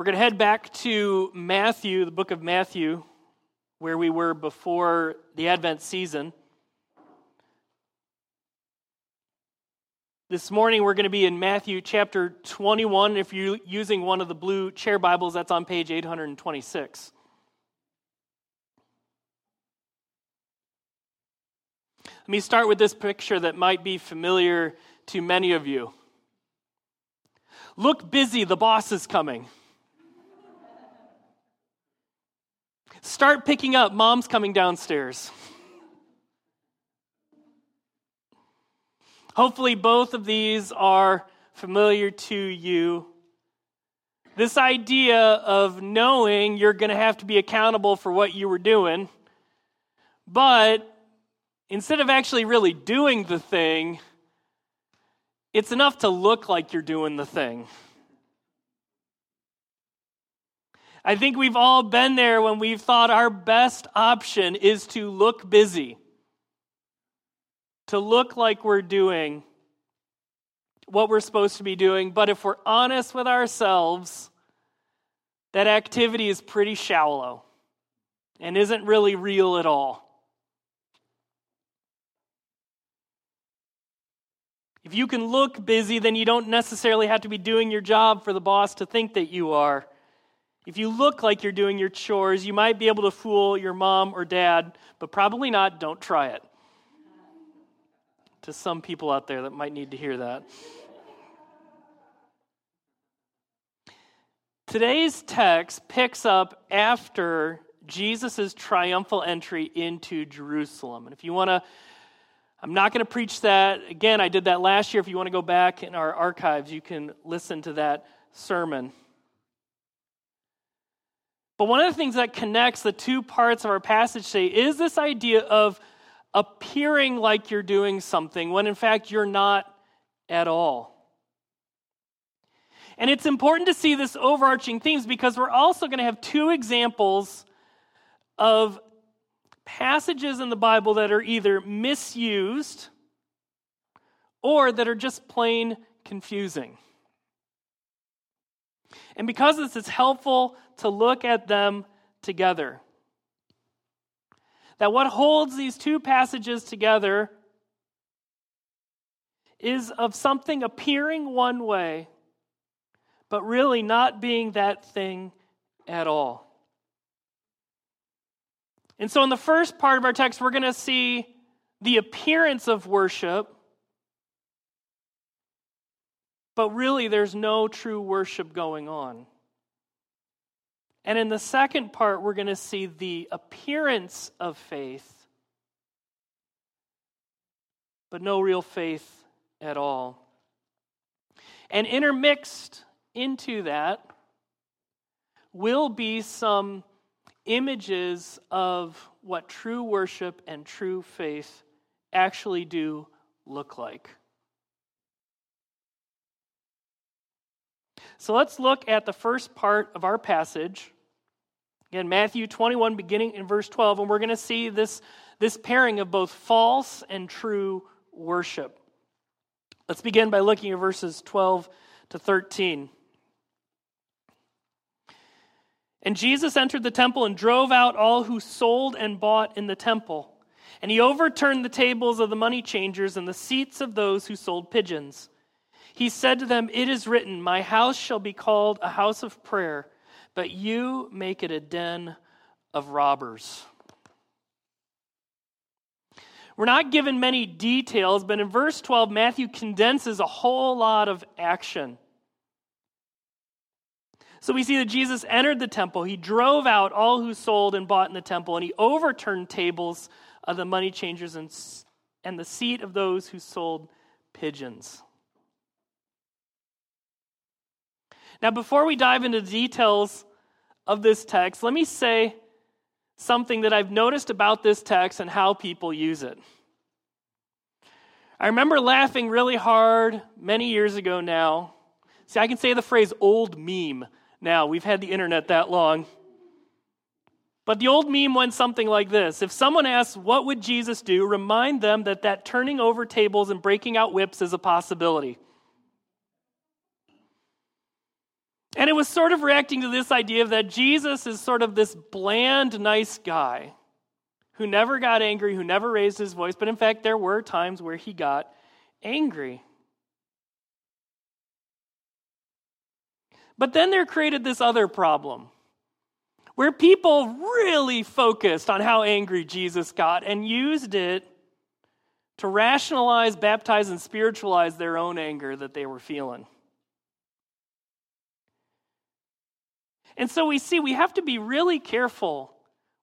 We're going to head back to Matthew, the book of Matthew, where we were before the Advent season. This morning we're going to be in Matthew chapter 21. If you're using one of the blue chair Bibles, that's on page 826. Let me start with this picture that might be familiar to many of you. Look busy, the boss is coming. Start picking up, mom's coming downstairs. Hopefully, both of these are familiar to you. This idea of knowing you're going to have to be accountable for what you were doing, but instead of actually really doing the thing, it's enough to look like you're doing the thing. I think we've all been there when we've thought our best option is to look busy, to look like we're doing what we're supposed to be doing. But if we're honest with ourselves, that activity is pretty shallow and isn't really real at all. If you can look busy, then you don't necessarily have to be doing your job for the boss to think that you are. If you look like you're doing your chores, you might be able to fool your mom or dad, but probably not. Don't try it. To some people out there that might need to hear that. Today's text picks up after Jesus' triumphal entry into Jerusalem. And if you want to, I'm not going to preach that. Again, I did that last year. If you want to go back in our archives, you can listen to that sermon. But one of the things that connects the two parts of our passage today is this idea of appearing like you're doing something when in fact you're not at all. And it's important to see this overarching themes because we're also going to have two examples of passages in the Bible that are either misused or that are just plain confusing. And because this is helpful to look at them together. That what holds these two passages together is of something appearing one way, but really not being that thing at all. And so, in the first part of our text, we're going to see the appearance of worship, but really there's no true worship going on. And in the second part, we're going to see the appearance of faith, but no real faith at all. And intermixed into that will be some images of what true worship and true faith actually do look like. So let's look at the first part of our passage. Again, Matthew 21, beginning in verse 12, and we're going to see this, this pairing of both false and true worship. Let's begin by looking at verses 12 to 13. And Jesus entered the temple and drove out all who sold and bought in the temple. And he overturned the tables of the money changers and the seats of those who sold pigeons. He said to them, It is written, My house shall be called a house of prayer, but you make it a den of robbers. We're not given many details, but in verse 12, Matthew condenses a whole lot of action. So we see that Jesus entered the temple. He drove out all who sold and bought in the temple, and he overturned tables of the money changers and, and the seat of those who sold pigeons. Now, before we dive into the details of this text, let me say something that I've noticed about this text and how people use it. I remember laughing really hard many years ago now. See, I can say the phrase old meme now. We've had the internet that long. But the old meme went something like this If someone asks, What would Jesus do? remind them that that turning over tables and breaking out whips is a possibility. And it was sort of reacting to this idea that Jesus is sort of this bland, nice guy who never got angry, who never raised his voice, but in fact, there were times where he got angry. But then there created this other problem where people really focused on how angry Jesus got and used it to rationalize, baptize, and spiritualize their own anger that they were feeling. And so we see we have to be really careful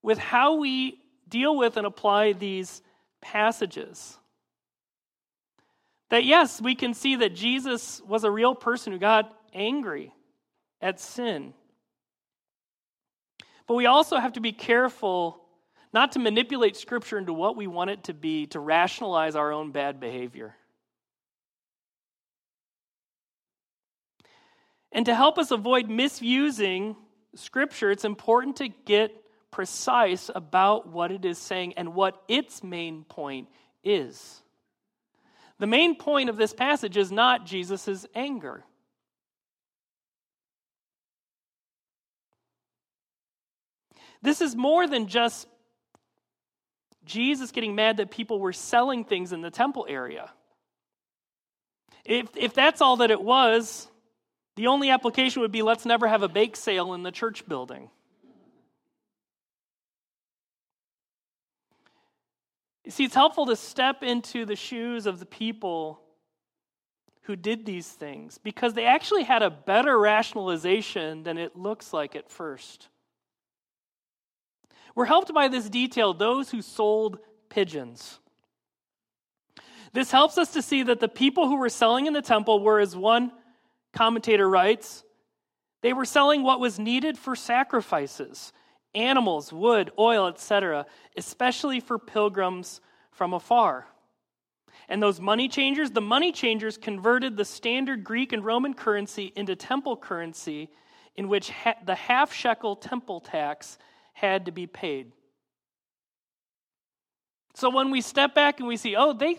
with how we deal with and apply these passages. That yes, we can see that Jesus was a real person who got angry at sin. But we also have to be careful not to manipulate Scripture into what we want it to be to rationalize our own bad behavior. And to help us avoid misusing Scripture, it's important to get precise about what it is saying and what its main point is. The main point of this passage is not Jesus' anger. This is more than just Jesus getting mad that people were selling things in the temple area. If, if that's all that it was, the only application would be let's never have a bake sale in the church building. You see, it's helpful to step into the shoes of the people who did these things because they actually had a better rationalization than it looks like at first. We're helped by this detail those who sold pigeons. This helps us to see that the people who were selling in the temple were, as one commentator writes, they were selling what was needed for sacrifices animals, wood, oil, etc., especially for pilgrims from afar. And those money changers, the money changers converted the standard Greek and Roman currency into temple currency, in which ha- the half shekel temple tax had to be paid. So when we step back and we see, oh, they,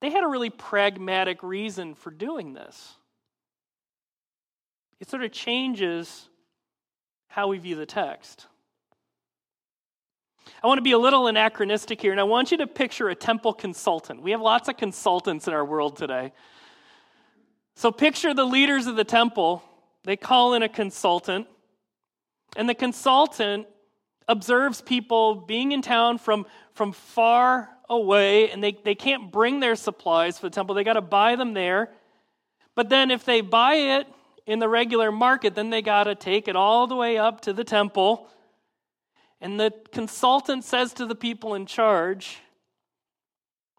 they had a really pragmatic reason for doing this, it sort of changes how we view the text. I want to be a little anachronistic here, and I want you to picture a temple consultant. We have lots of consultants in our world today. So picture the leaders of the temple. They call in a consultant, and the consultant observes people being in town from, from far away, and they, they can't bring their supplies for the temple. They got to buy them there. But then if they buy it in the regular market, then they got to take it all the way up to the temple. And the consultant says to the people in charge,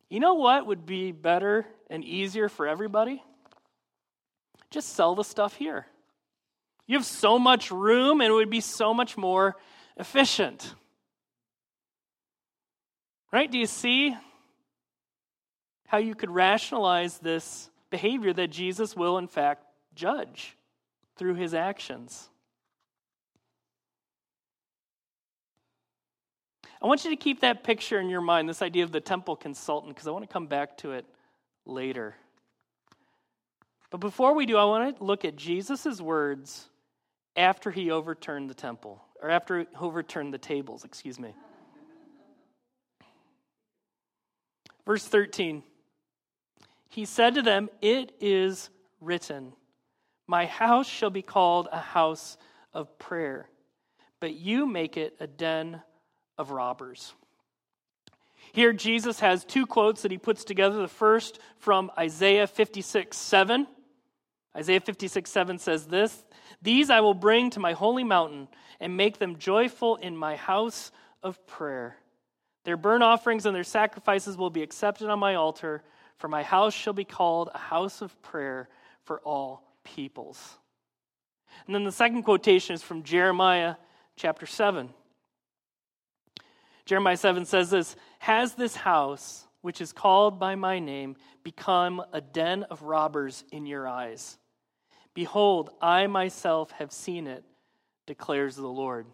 You know what would be better and easier for everybody? Just sell the stuff here. You have so much room, and it would be so much more efficient. Right? Do you see how you could rationalize this behavior that Jesus will, in fact, judge through his actions? I want you to keep that picture in your mind, this idea of the temple consultant, because I want to come back to it later. But before we do, I want to look at Jesus' words after he overturned the temple, or after he overturned the tables, excuse me. Verse 13 He said to them, It is written, My house shall be called a house of prayer, but you make it a den of robbers. Here, Jesus has two quotes that he puts together. The first from Isaiah 56 7. Isaiah 56 7 says this these I will bring to my holy mountain and make them joyful in my house of prayer. Their burnt offerings and their sacrifices will be accepted on my altar, for my house shall be called a house of prayer for all peoples. And then the second quotation is from Jeremiah chapter 7. Jeremiah 7 says this Has this house, which is called by my name, become a den of robbers in your eyes? Behold, I myself have seen it, declares the Lord.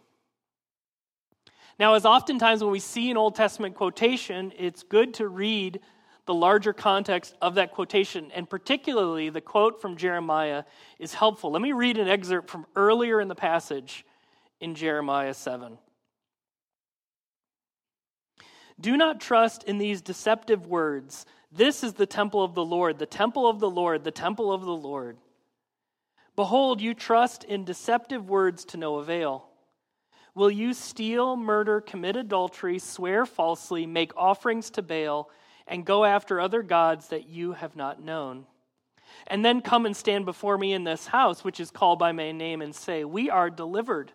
Now, as oftentimes when we see an Old Testament quotation, it's good to read the larger context of that quotation, and particularly the quote from Jeremiah, is helpful. Let me read an excerpt from earlier in the passage in Jeremiah 7. Do not trust in these deceptive words. This is the temple of the Lord, the temple of the Lord, the temple of the Lord. Behold, you trust in deceptive words to no avail. Will you steal, murder, commit adultery, swear falsely, make offerings to Baal, and go after other gods that you have not known? And then come and stand before me in this house, which is called by my name, and say, We are delivered,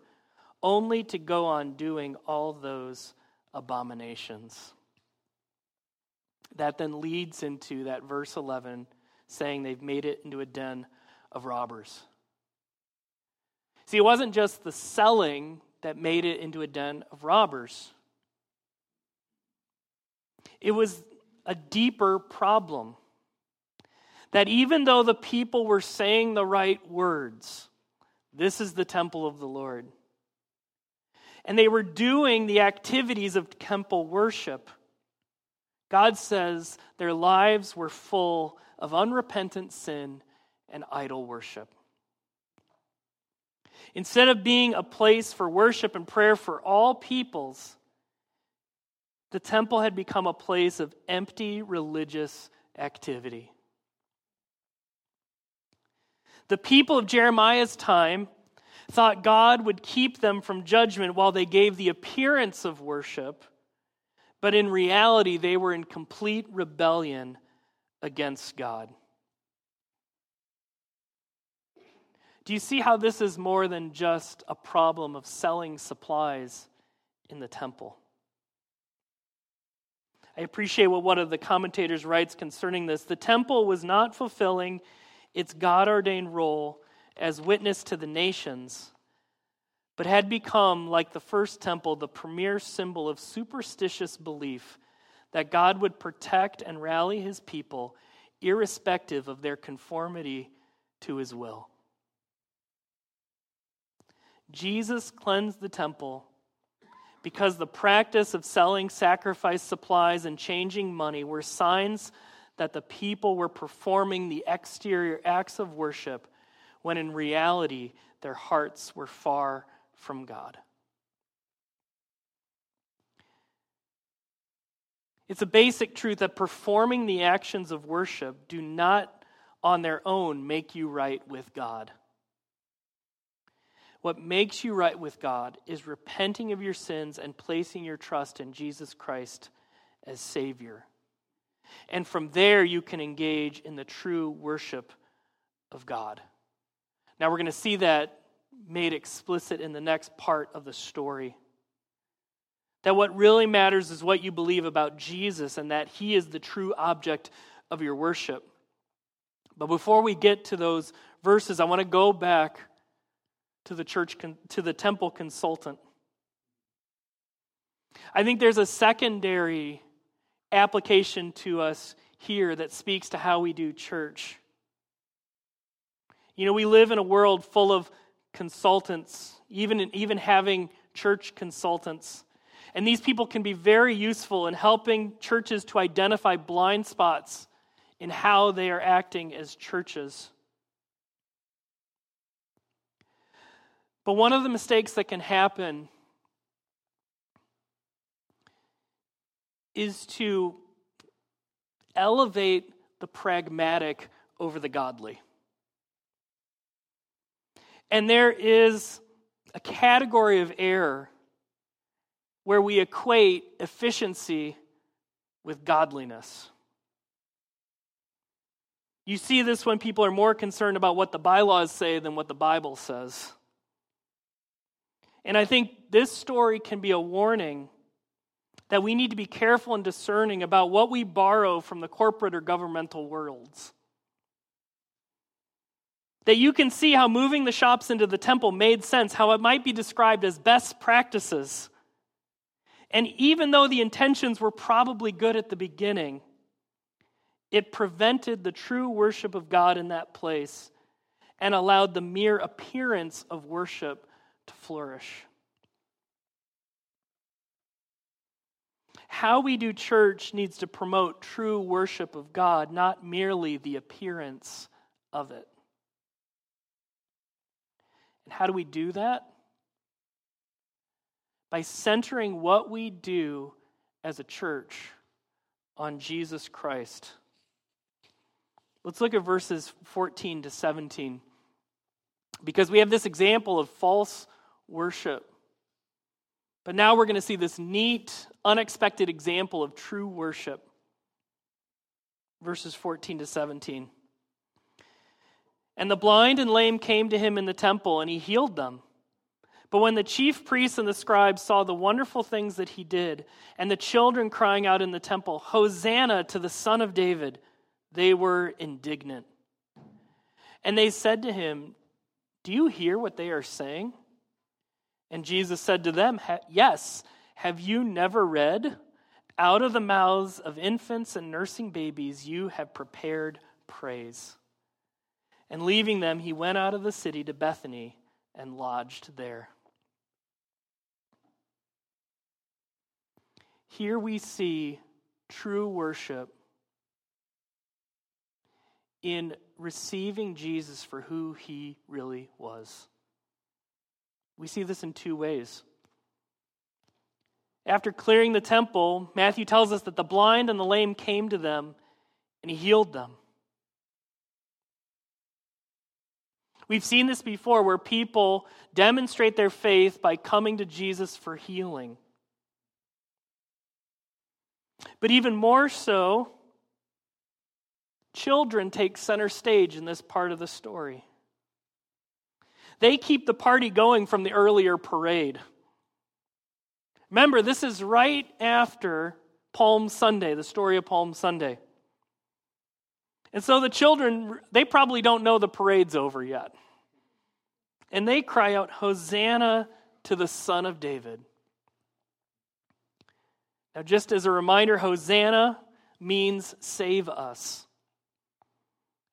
only to go on doing all those abominations. That then leads into that verse 11 saying they've made it into a den of robbers. See, it wasn't just the selling that made it into a den of robbers, it was a deeper problem. That even though the people were saying the right words, this is the temple of the Lord, and they were doing the activities of temple worship, God says their lives were full of unrepentant sin and idol worship. Instead of being a place for worship and prayer for all peoples, the temple had become a place of empty religious activity. The people of Jeremiah's time thought God would keep them from judgment while they gave the appearance of worship but in reality, they were in complete rebellion against God. Do you see how this is more than just a problem of selling supplies in the temple? I appreciate what one of the commentators writes concerning this. The temple was not fulfilling its God ordained role as witness to the nations but had become, like the first temple, the premier symbol of superstitious belief that God would protect and rally his people irrespective of their conformity to his will. Jesus cleansed the temple because the practice of selling sacrifice supplies and changing money were signs that the people were performing the exterior acts of worship when in reality their hearts were far from God. It's a basic truth that performing the actions of worship do not on their own make you right with God. What makes you right with God is repenting of your sins and placing your trust in Jesus Christ as Savior. And from there, you can engage in the true worship of God. Now, we're going to see that made explicit in the next part of the story. That what really matters is what you believe about Jesus and that he is the true object of your worship. But before we get to those verses, I want to go back to the church to the temple consultant. I think there's a secondary application to us here that speaks to how we do church. You know, we live in a world full of consultants, even, even having church consultants. And these people can be very useful in helping churches to identify blind spots in how they are acting as churches. But one of the mistakes that can happen is to elevate the pragmatic over the godly. And there is a category of error where we equate efficiency with godliness. You see this when people are more concerned about what the bylaws say than what the Bible says. And I think this story can be a warning that we need to be careful and discerning about what we borrow from the corporate or governmental worlds that you can see how moving the shops into the temple made sense, how it might be described as best practices. And even though the intentions were probably good at the beginning, it prevented the true worship of God in that place and allowed the mere appearance of worship to flourish. how we do church needs to promote true worship of God, not merely the appearance of it. And how do we do that? By centering what we do as a church on Jesus Christ. Let's look at verses 14 to 17. Because we have this example of false worship. But now we're going to see this neat, unexpected example of true worship. Verses 14 to 17. And the blind and lame came to him in the temple, and he healed them. But when the chief priests and the scribes saw the wonderful things that he did, and the children crying out in the temple, Hosanna to the Son of David, they were indignant. And they said to him, Do you hear what they are saying? And Jesus said to them, Yes, have you never read? Out of the mouths of infants and nursing babies, you have prepared praise. And leaving them, he went out of the city to Bethany and lodged there. Here we see true worship in receiving Jesus for who he really was. We see this in two ways. After clearing the temple, Matthew tells us that the blind and the lame came to them and he healed them. We've seen this before where people demonstrate their faith by coming to Jesus for healing. But even more so, children take center stage in this part of the story. They keep the party going from the earlier parade. Remember, this is right after Palm Sunday, the story of Palm Sunday. And so the children, they probably don't know the parade's over yet. And they cry out, Hosanna to the Son of David. Now, just as a reminder, Hosanna means save us,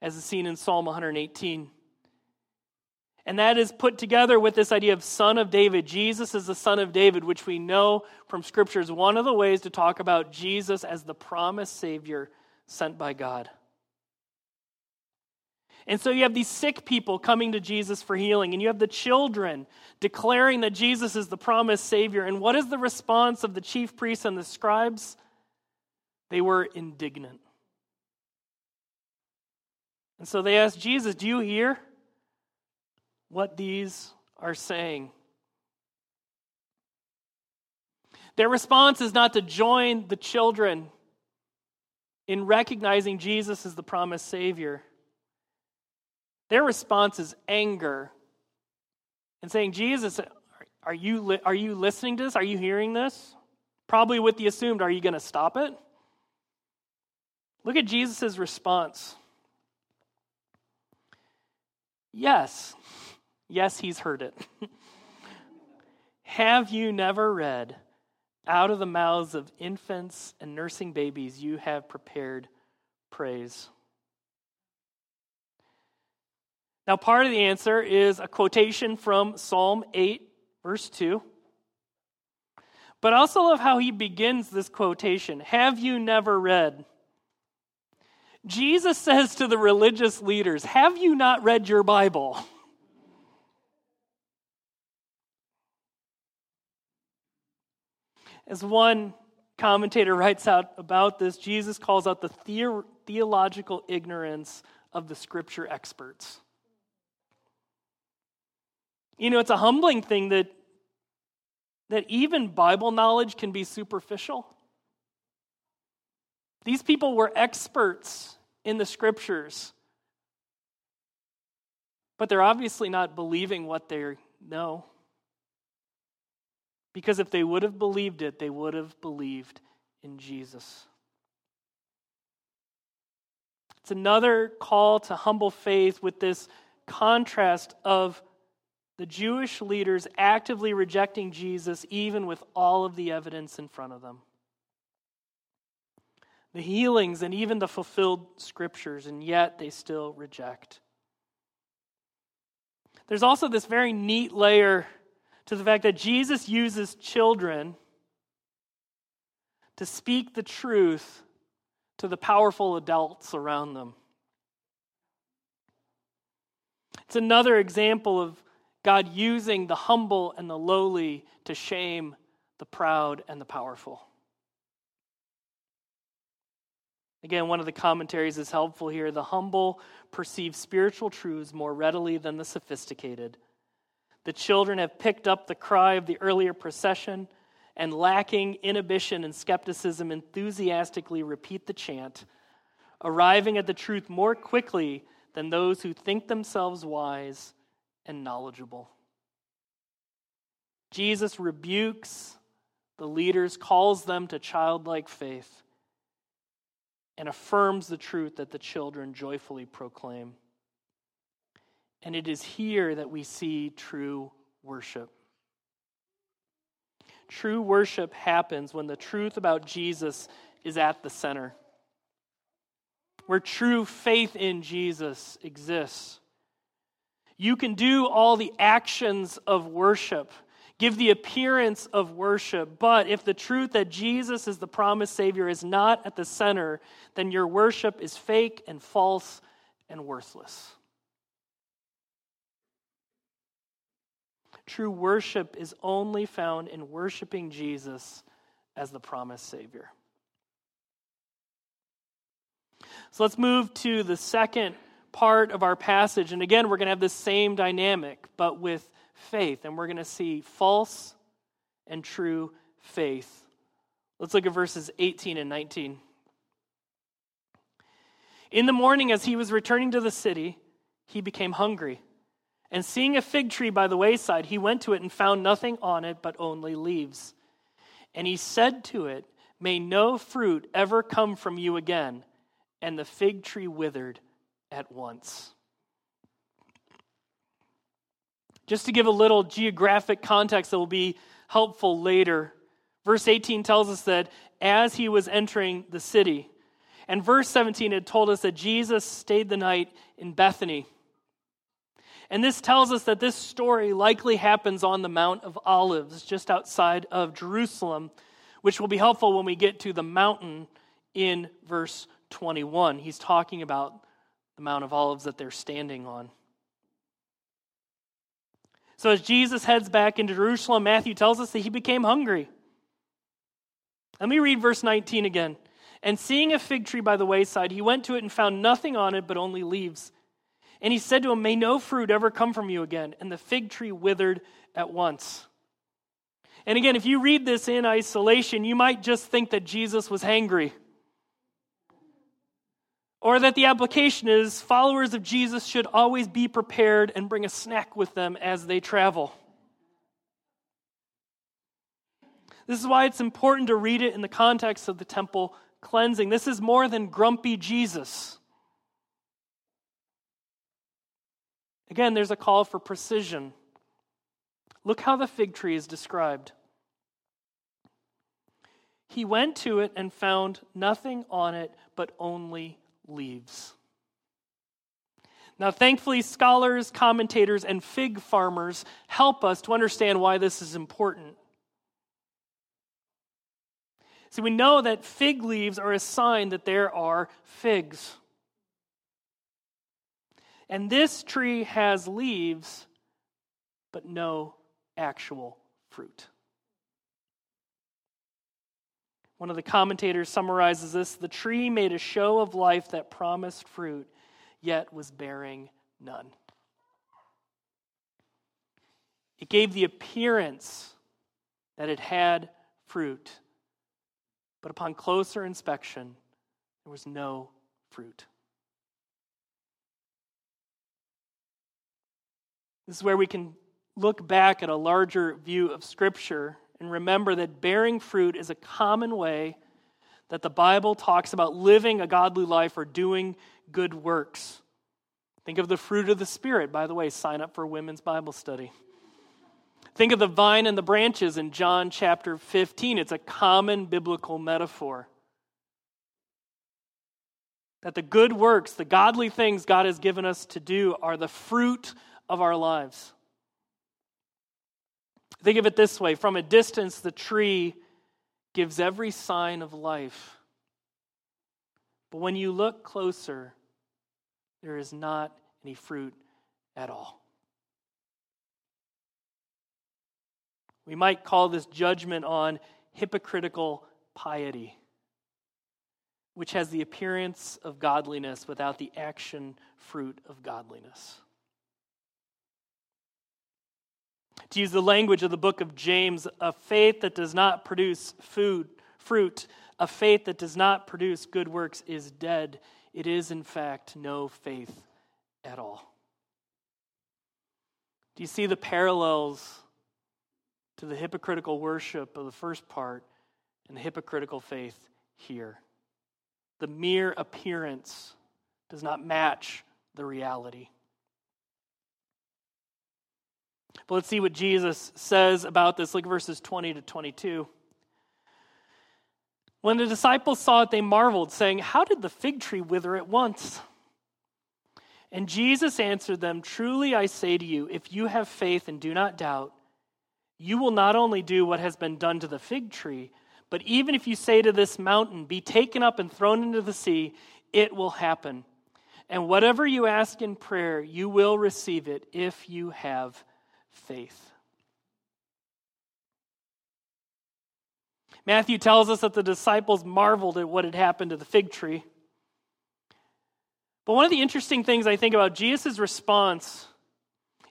as is seen in Psalm 118. And that is put together with this idea of Son of David. Jesus is the Son of David, which we know from Scripture is one of the ways to talk about Jesus as the promised Savior sent by God. And so you have these sick people coming to Jesus for healing, and you have the children declaring that Jesus is the promised Savior. And what is the response of the chief priests and the scribes? They were indignant. And so they asked Jesus, Do you hear what these are saying? Their response is not to join the children in recognizing Jesus as the promised Savior. Their response is anger and saying, Jesus, are you, are you listening to this? Are you hearing this? Probably with the assumed, are you going to stop it? Look at Jesus' response. Yes. Yes, he's heard it. Have you never read, out of the mouths of infants and nursing babies, you have prepared praise? Now, part of the answer is a quotation from Psalm 8, verse 2. But I also love how he begins this quotation Have you never read? Jesus says to the religious leaders, Have you not read your Bible? As one commentator writes out about this, Jesus calls out the theological ignorance of the scripture experts. You know, it's a humbling thing that, that even Bible knowledge can be superficial. These people were experts in the scriptures, but they're obviously not believing what they know. Because if they would have believed it, they would have believed in Jesus. It's another call to humble faith with this contrast of the Jewish leaders actively rejecting Jesus, even with all of the evidence in front of them. The healings and even the fulfilled scriptures, and yet they still reject. There's also this very neat layer to the fact that Jesus uses children to speak the truth to the powerful adults around them. It's another example of God using the humble and the lowly to shame the proud and the powerful. Again, one of the commentaries is helpful here. The humble perceive spiritual truths more readily than the sophisticated. The children have picked up the cry of the earlier procession and, lacking inhibition and skepticism, enthusiastically repeat the chant, arriving at the truth more quickly than those who think themselves wise and knowledgeable. Jesus rebukes the leaders, calls them to childlike faith, and affirms the truth that the children joyfully proclaim. And it is here that we see true worship. True worship happens when the truth about Jesus is at the center, where true faith in Jesus exists. You can do all the actions of worship, give the appearance of worship, but if the truth that Jesus is the promised Savior is not at the center, then your worship is fake and false and worthless. True worship is only found in worshiping Jesus as the promised Savior. So let's move to the second part of our passage. And again, we're going to have the same dynamic, but with faith. And we're going to see false and true faith. Let's look at verses 18 and 19. In the morning, as he was returning to the city, he became hungry. And seeing a fig tree by the wayside, he went to it and found nothing on it but only leaves. And he said to it, May no fruit ever come from you again. And the fig tree withered at once. Just to give a little geographic context that will be helpful later, verse 18 tells us that as he was entering the city, and verse 17 had told us that Jesus stayed the night in Bethany. And this tells us that this story likely happens on the Mount of Olives, just outside of Jerusalem, which will be helpful when we get to the mountain in verse 21. He's talking about the Mount of Olives that they're standing on. So, as Jesus heads back into Jerusalem, Matthew tells us that he became hungry. Let me read verse 19 again. And seeing a fig tree by the wayside, he went to it and found nothing on it but only leaves. And he said to him, May no fruit ever come from you again. And the fig tree withered at once. And again, if you read this in isolation, you might just think that Jesus was hangry. Or that the application is followers of Jesus should always be prepared and bring a snack with them as they travel. This is why it's important to read it in the context of the temple cleansing. This is more than grumpy Jesus. Again, there's a call for precision. Look how the fig tree is described. He went to it and found nothing on it but only leaves. Now, thankfully, scholars, commentators, and fig farmers help us to understand why this is important. See, we know that fig leaves are a sign that there are figs. And this tree has leaves, but no actual fruit. One of the commentators summarizes this the tree made a show of life that promised fruit, yet was bearing none. It gave the appearance that it had fruit, but upon closer inspection, there was no fruit. This is where we can look back at a larger view of Scripture and remember that bearing fruit is a common way that the Bible talks about living a godly life or doing good works. Think of the fruit of the Spirit. By the way, sign up for women's Bible study. Think of the vine and the branches in John chapter 15. It's a common biblical metaphor. That the good works, the godly things God has given us to do, are the fruit of our lives. Think of it this way from a distance, the tree gives every sign of life. But when you look closer, there is not any fruit at all. We might call this judgment on hypocritical piety, which has the appearance of godliness without the action fruit of godliness. To use the language of the book of James, a faith that does not produce food, fruit, a faith that does not produce good works is dead. It is, in fact, no faith at all. Do you see the parallels to the hypocritical worship of the first part and the hypocritical faith here? The mere appearance does not match the reality. But let's see what Jesus says about this. Look verses 20 to 22. When the disciples saw it, they marveled, saying, How did the fig tree wither at once? And Jesus answered them, Truly I say to you, if you have faith and do not doubt, you will not only do what has been done to the fig tree, but even if you say to this mountain, Be taken up and thrown into the sea, it will happen. And whatever you ask in prayer, you will receive it if you have faith. Matthew tells us that the disciples marveled at what had happened to the fig tree. But one of the interesting things I think about Jesus' response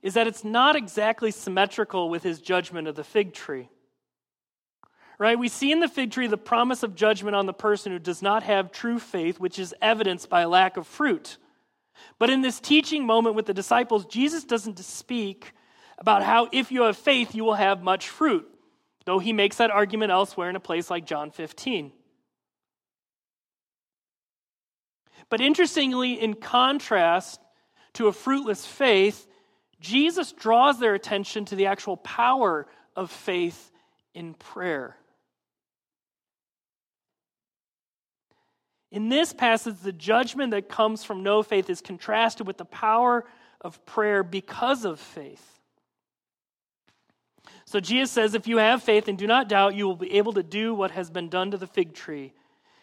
is that it's not exactly symmetrical with his judgment of the fig tree. Right? We see in the fig tree the promise of judgment on the person who does not have true faith, which is evidenced by lack of fruit. But in this teaching moment with the disciples, Jesus doesn't speak about how if you have faith, you will have much fruit, though he makes that argument elsewhere in a place like John 15. But interestingly, in contrast to a fruitless faith, Jesus draws their attention to the actual power of faith in prayer. In this passage, the judgment that comes from no faith is contrasted with the power of prayer because of faith. So Jesus says, If you have faith and do not doubt, you will be able to do what has been done to the fig tree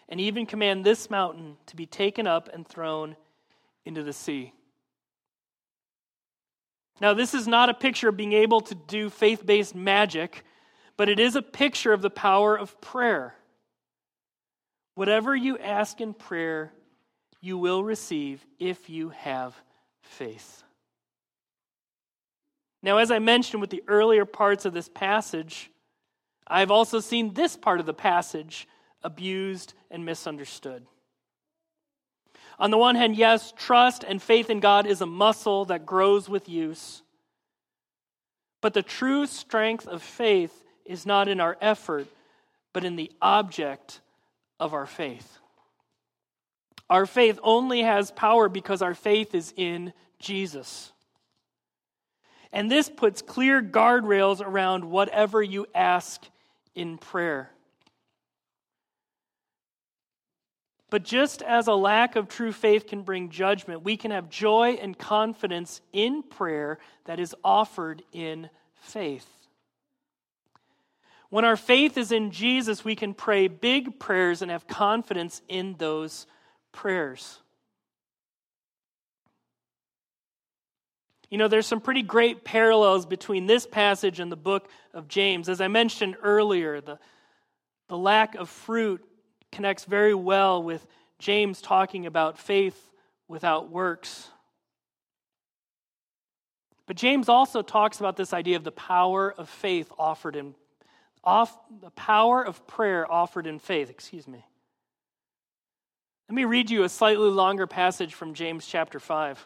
and even command this mountain to be taken up and thrown into the sea. Now, this is not a picture of being able to do faith based magic, but it is a picture of the power of prayer. Whatever you ask in prayer, you will receive if you have faith. Now, as I mentioned with the earlier parts of this passage, I've also seen this part of the passage abused, and misunderstood. On the one hand, yes, trust and faith in God is a muscle that grows with use. But the true strength of faith is not in our effort, but in the object of our faith. Our faith only has power because our faith is in Jesus. And this puts clear guardrails around whatever you ask in prayer. But just as a lack of true faith can bring judgment, we can have joy and confidence in prayer that is offered in faith. When our faith is in Jesus, we can pray big prayers and have confidence in those prayers. You know, there's some pretty great parallels between this passage and the book of James. As I mentioned earlier, the, the lack of fruit connects very well with James talking about faith without works. But James also talks about this idea of the power of faith offered in off, the power of prayer offered in faith, excuse me. Let me read you a slightly longer passage from James chapter 5.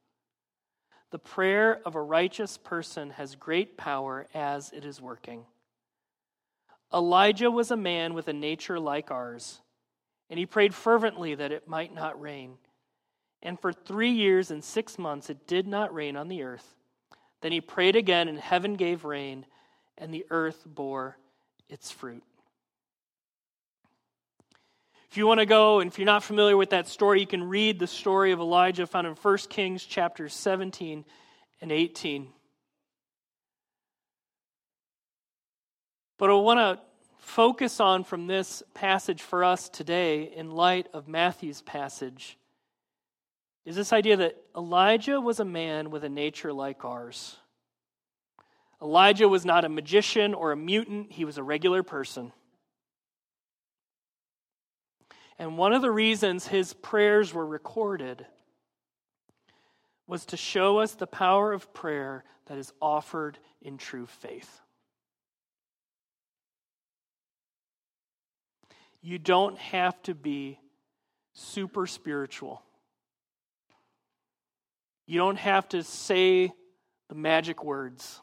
The prayer of a righteous person has great power as it is working. Elijah was a man with a nature like ours, and he prayed fervently that it might not rain. And for three years and six months it did not rain on the earth. Then he prayed again, and heaven gave rain, and the earth bore its fruit. If you want to go, and if you're not familiar with that story, you can read the story of Elijah found in 1 Kings chapters 17 and 18. But I want to focus on from this passage for us today, in light of Matthew's passage, is this idea that Elijah was a man with a nature like ours. Elijah was not a magician or a mutant, he was a regular person. And one of the reasons his prayers were recorded was to show us the power of prayer that is offered in true faith. You don't have to be super spiritual. You don't have to say the magic words.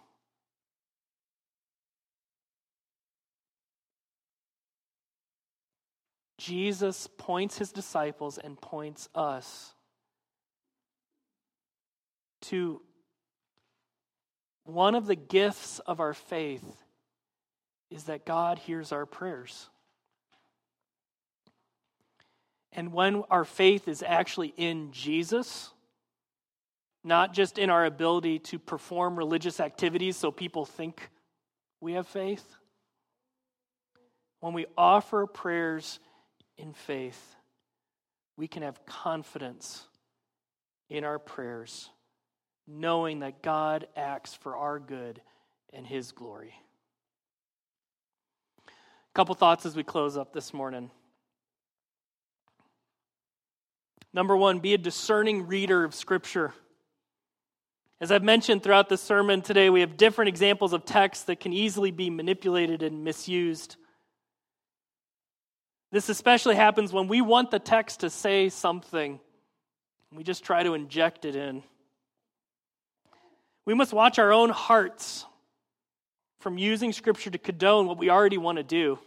Jesus points his disciples and points us to one of the gifts of our faith is that God hears our prayers. And when our faith is actually in Jesus, not just in our ability to perform religious activities so people think we have faith, when we offer prayers in faith, we can have confidence in our prayers, knowing that God acts for our good and His glory. A couple thoughts as we close up this morning. Number one, be a discerning reader of Scripture. As I've mentioned throughout the sermon today, we have different examples of texts that can easily be manipulated and misused. This especially happens when we want the text to say something, we just try to inject it in. We must watch our own hearts from using Scripture to condone what we already want to do.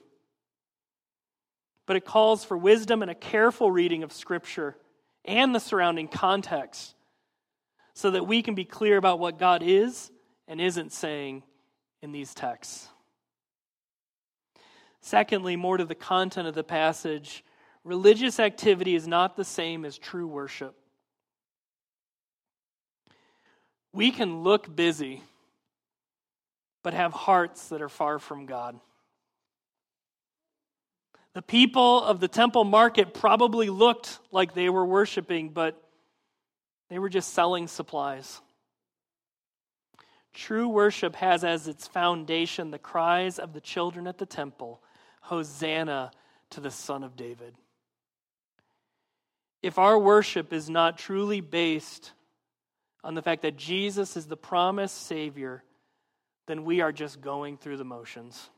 But it calls for wisdom and a careful reading of Scripture and the surrounding context so that we can be clear about what God is and isn't saying in these texts. Secondly, more to the content of the passage, religious activity is not the same as true worship. We can look busy, but have hearts that are far from God. The people of the temple market probably looked like they were worshiping, but they were just selling supplies. True worship has as its foundation the cries of the children at the temple Hosanna to the Son of David. If our worship is not truly based on the fact that Jesus is the promised Savior, then we are just going through the motions.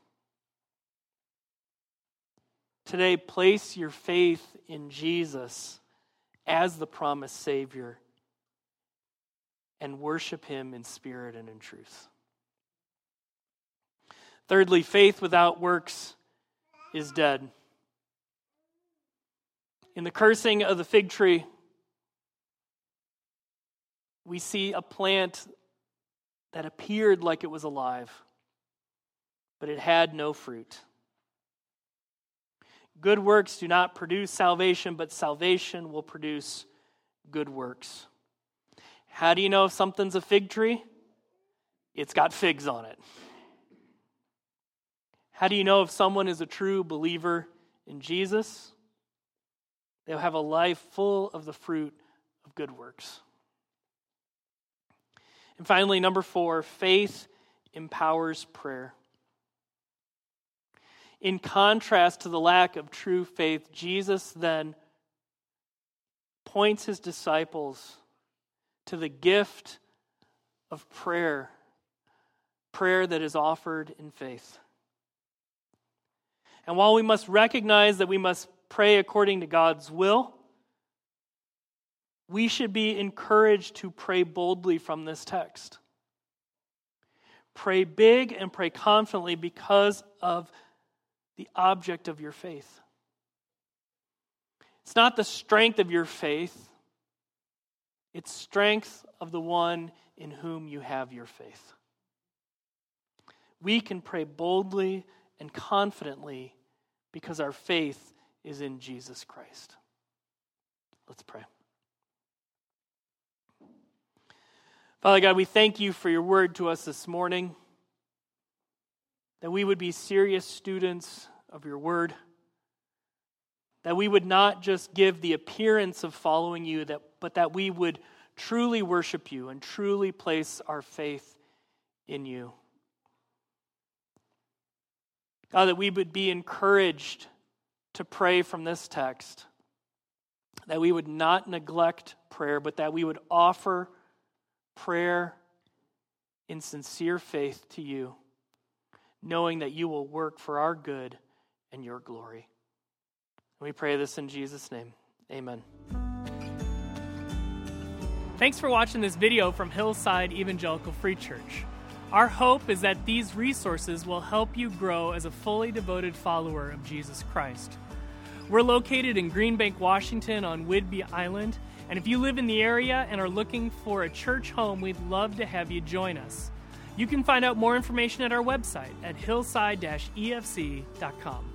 Today, place your faith in Jesus as the promised Savior and worship Him in spirit and in truth. Thirdly, faith without works is dead. In the cursing of the fig tree, we see a plant that appeared like it was alive, but it had no fruit. Good works do not produce salvation, but salvation will produce good works. How do you know if something's a fig tree? It's got figs on it. How do you know if someone is a true believer in Jesus? They'll have a life full of the fruit of good works. And finally, number four, faith empowers prayer. In contrast to the lack of true faith, Jesus then points his disciples to the gift of prayer, prayer that is offered in faith. And while we must recognize that we must pray according to God's will, we should be encouraged to pray boldly from this text. Pray big and pray confidently because of the object of your faith. It's not the strength of your faith, it's strength of the one in whom you have your faith. We can pray boldly and confidently because our faith is in Jesus Christ. Let's pray. Father God, we thank you for your word to us this morning, that we would be serious students of your word, that we would not just give the appearance of following you, that, but that we would truly worship you and truly place our faith in you. God, that we would be encouraged to pray from this text, that we would not neglect prayer, but that we would offer prayer in sincere faith to you, knowing that you will work for our good and your glory. We pray this in Jesus' name. Amen. Thanks for watching this video from Hillside Evangelical Free Church. Our hope is that these resources will help you grow as a fully devoted follower of Jesus Christ. We're located in Greenbank, Washington on Whidbey Island, and if you live in the area and are looking for a church home, we'd love to have you join us. You can find out more information at our website at hillside-efc.com.